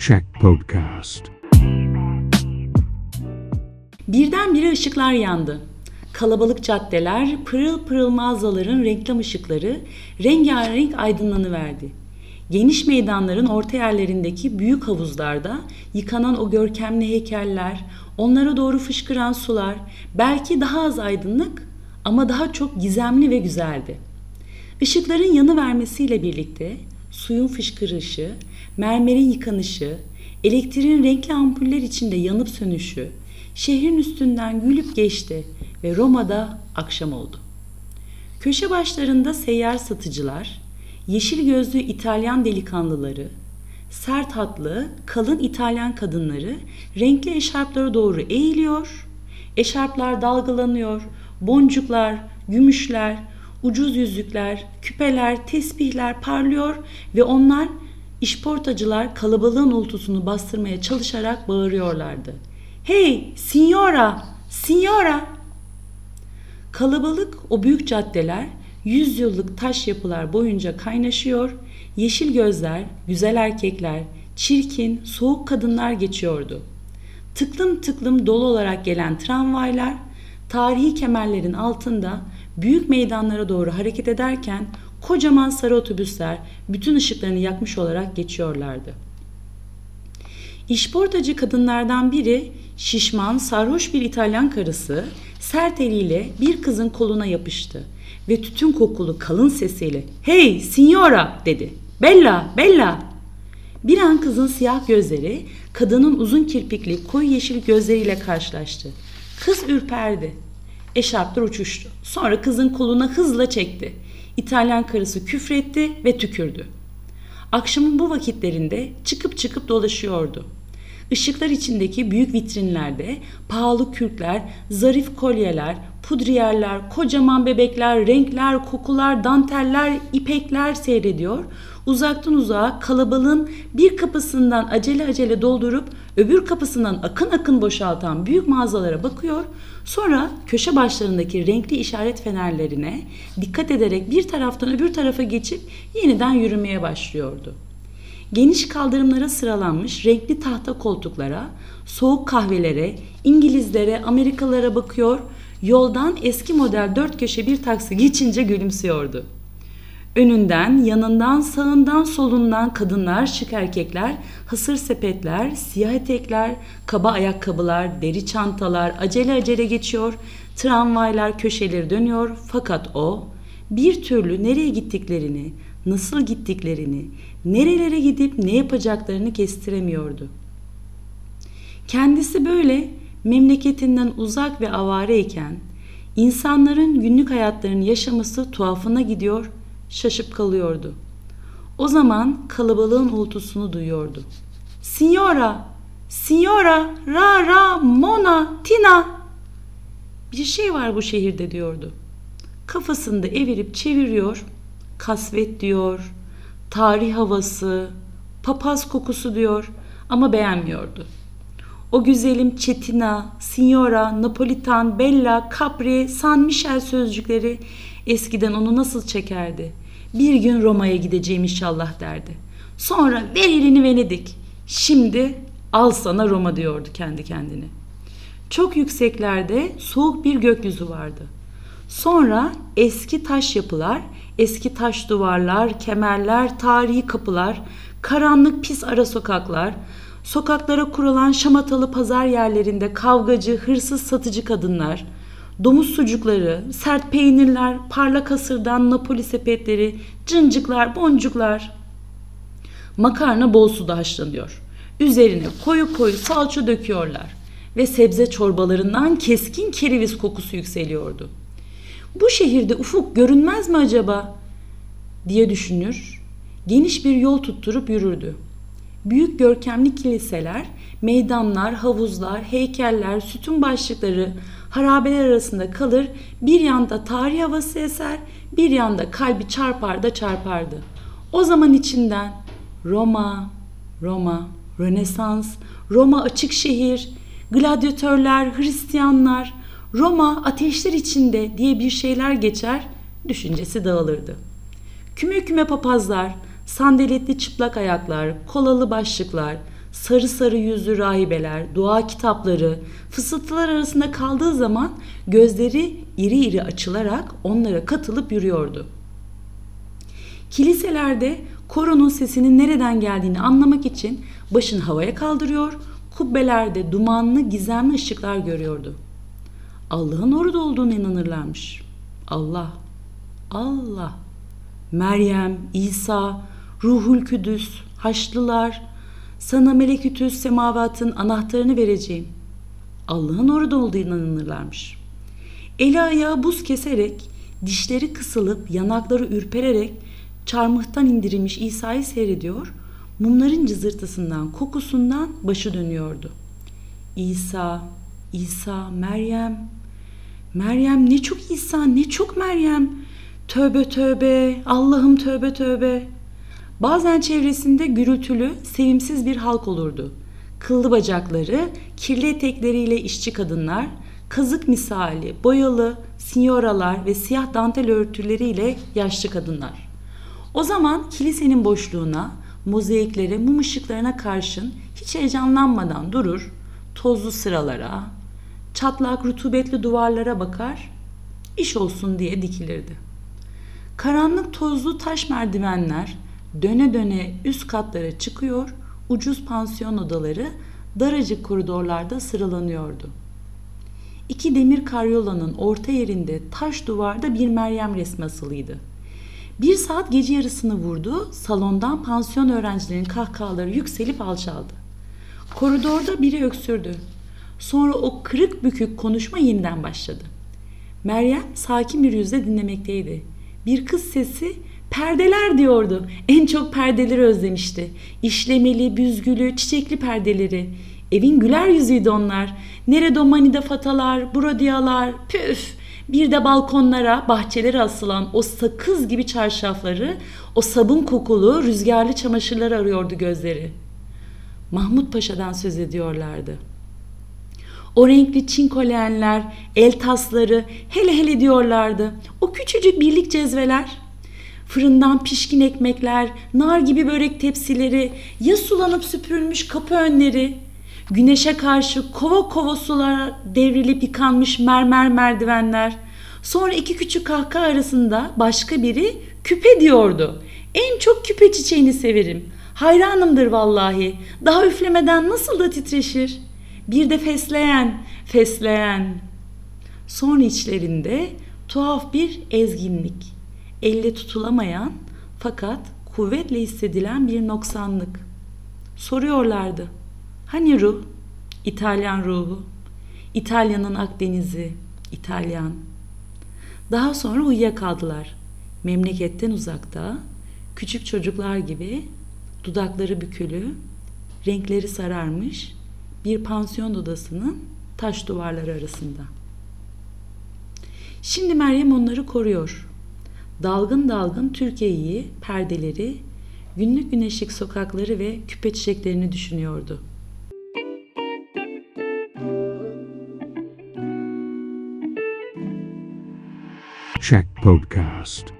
Check Podcast. Birdenbire ışıklar yandı. Kalabalık caddeler, pırıl pırıl mağazaların reklam ışıkları rengarenk aydınlanıverdi. Geniş meydanların orta yerlerindeki büyük havuzlarda yıkanan o görkemli heykeller, onlara doğru fışkıran sular belki daha az aydınlık ama daha çok gizemli ve güzeldi. Işıkların yanı vermesiyle birlikte suyun fışkırışı, mermerin yıkanışı, elektriğin renkli ampuller içinde yanıp sönüşü, şehrin üstünden gülüp geçti ve Roma'da akşam oldu. Köşe başlarında seyyar satıcılar, yeşil gözlü İtalyan delikanlıları, sert hatlı, kalın İtalyan kadınları renkli eşarplara doğru eğiliyor, eşarplar dalgalanıyor, boncuklar, gümüşler, ucuz yüzükler, küpeler, tesbihler parlıyor ve onlar işportacılar kalabalığın ultusunu bastırmaya çalışarak bağırıyorlardı. Hey, signora, signora! Kalabalık o büyük caddeler, yüzyıllık taş yapılar boyunca kaynaşıyor, yeşil gözler, güzel erkekler, çirkin, soğuk kadınlar geçiyordu. Tıklım tıklım dolu olarak gelen tramvaylar, tarihi kemerlerin altında büyük meydanlara doğru hareket ederken kocaman sarı otobüsler bütün ışıklarını yakmış olarak geçiyorlardı. İşportacı kadınlardan biri şişman, sarhoş bir İtalyan karısı sert eliyle bir kızın koluna yapıştı ve tütün kokulu kalın sesiyle ''Hey signora!'' dedi. ''Bella, Bella!'' Bir an kızın siyah gözleri kadının uzun kirpikli koyu yeşil gözleriyle karşılaştı. Kız ürperdi. Eşarplar uçuştu. Sonra kızın koluna hızla çekti. İtalyan karısı küfretti ve tükürdü. Akşamın bu vakitlerinde çıkıp çıkıp dolaşıyordu. Işıklar içindeki büyük vitrinlerde pahalı kürkler, zarif kolyeler, pudriyerler, kocaman bebekler, renkler, kokular, danteller, ipekler seyrediyor. Uzaktan uzağa kalabalığın bir kapısından acele acele doldurup öbür kapısından akın akın boşaltan büyük mağazalara bakıyor. Sonra köşe başlarındaki renkli işaret fenerlerine dikkat ederek bir taraftan öbür tarafa geçip yeniden yürümeye başlıyordu. Geniş kaldırımlara sıralanmış renkli tahta koltuklara, soğuk kahvelere, İngilizlere, Amerikalılara bakıyor, yoldan eski model dört köşe bir taksi geçince gülümsüyordu. Önünden, yanından, sağından, solundan kadınlar, şık erkekler, hasır sepetler, siyah etekler, kaba ayakkabılar, deri çantalar acele acele geçiyor, tramvaylar köşeleri dönüyor fakat o bir türlü nereye gittiklerini, nasıl gittiklerini, nerelere gidip ne yapacaklarını kestiremiyordu. Kendisi böyle memleketinden uzak ve avareyken insanların günlük hayatlarını yaşaması tuhafına gidiyor, şaşıp kalıyordu. O zaman kalabalığın uğultusunu duyuyordu. Signora, signora, ra ra, mona, tina. Bir şey var bu şehirde diyordu. Kafasında evirip çeviriyor, kasvet diyor, tarih havası, papaz kokusu diyor ama beğenmiyordu. O güzelim Çetina, Signora, Napolitan, Bella, Capri, San Michel sözcükleri eskiden onu nasıl çekerdi? Bir gün Roma'ya gideceğim inşallah derdi. Sonra ver elini Venedik. Şimdi al sana Roma diyordu kendi kendine. Çok yükseklerde soğuk bir gökyüzü vardı. Sonra eski taş yapılar, eski taş duvarlar, kemerler, tarihi kapılar, karanlık pis ara sokaklar, sokaklara kurulan şamatalı pazar yerlerinde kavgacı, hırsız satıcı kadınlar, domuz sucukları, sert peynirler, parlak asırdan Napoli sepetleri, cıncıklar, boncuklar. Makarna bol suda haşlanıyor. Üzerine koyu koyu salça döküyorlar ve sebze çorbalarından keskin kereviz kokusu yükseliyordu. Bu şehirde ufuk görünmez mi acaba diye düşünür. Geniş bir yol tutturup yürürdü. Büyük görkemli kiliseler, meydanlar, havuzlar, heykeller, sütun başlıkları, harabeler arasında kalır, bir yanda tarih havası eser, bir yanda kalbi çarpar da çarpardı. O zaman içinden Roma, Roma, Rönesans, Roma açık şehir, gladyatörler, Hristiyanlar, Roma ateşler içinde diye bir şeyler geçer, düşüncesi dağılırdı. Küme küme papazlar, sandaletli çıplak ayaklar, kolalı başlıklar, sarı sarı yüzlü rahibeler, dua kitapları, fısıltılar arasında kaldığı zaman gözleri iri iri açılarak onlara katılıp yürüyordu. Kiliselerde koronun sesinin nereden geldiğini anlamak için başını havaya kaldırıyor, kubbelerde dumanlı gizemli ışıklar görüyordu. Allah'ın orada olduğunu inanırlarmış. Allah, Allah, Meryem, İsa, Ruhul Küdüs, Haçlılar, sana melekütü semavatın anahtarını vereceğim. Allah'ın orada olduğu inanırlarmış. Eli ayağı buz keserek, dişleri kısılıp, yanakları ürpererek çarmıhtan indirilmiş İsa'yı seyrediyor, mumların cızırtısından, kokusundan başı dönüyordu. İsa, İsa, Meryem, Meryem ne çok İsa, ne çok Meryem. Tövbe tövbe, Allah'ım tövbe tövbe. Bazen çevresinde gürültülü, sevimsiz bir halk olurdu. Kıllı bacakları, kirli etekleriyle işçi kadınlar, kazık misali, boyalı, sinyoralar ve siyah dantel örtüleriyle yaşlı kadınlar. O zaman kilisenin boşluğuna, mozaiklere, mum ışıklarına karşın hiç heyecanlanmadan durur, tozlu sıralara, çatlak rutubetli duvarlara bakar, iş olsun diye dikilirdi. Karanlık tozlu taş merdivenler döne döne üst katlara çıkıyor, ucuz pansiyon odaları daracık koridorlarda sıralanıyordu. İki demir karyolanın orta yerinde taş duvarda bir Meryem resmi asılıydı. Bir saat gece yarısını vurdu, salondan pansiyon öğrencilerin kahkahaları yükselip alçaldı. Koridorda biri öksürdü. Sonra o kırık bükük konuşma yeniden başladı. Meryem sakin bir yüzle dinlemekteydi. Bir kız sesi perdeler diyordu. En çok perdeleri özlemişti. İşlemeli, büzgülü, çiçekli perdeleri. Evin güler yüzüydü onlar. Nere domanide fatalar, brodiyalar, püf. Bir de balkonlara, bahçelere asılan o sakız gibi çarşafları, o sabun kokulu, rüzgarlı çamaşırlar arıyordu gözleri. Mahmut Paşa'dan söz ediyorlardı. O renkli çinkoleyenler, el tasları hele hele diyorlardı. O küçücük birlik cezveler, fırından pişkin ekmekler, nar gibi börek tepsileri, ya sulanıp süpürülmüş kapı önleri, güneşe karşı kova kova sulara devrilip yıkanmış mermer merdivenler. Sonra iki küçük kahkaha arasında başka biri küpe diyordu. En çok küpe çiçeğini severim. Hayranımdır vallahi. Daha üflemeden nasıl da titreşir.'' Bir de fesleyen, fesleyen. Son içlerinde tuhaf bir ezginlik. Elle tutulamayan fakat kuvvetle hissedilen bir noksanlık. Soruyorlardı. Hani ruh? İtalyan ruhu. İtalya'nın Akdeniz'i. İtalyan. Daha sonra uyuyakaldılar. Memleketten uzakta, küçük çocuklar gibi dudakları bükülü, renkleri sararmış, bir pansiyon odasının taş duvarları arasında. Şimdi Meryem onları koruyor. Dalgın dalgın Türkiye'yi, perdeleri, günlük güneşlik sokakları ve küpe çiçeklerini düşünüyordu. Check Podcast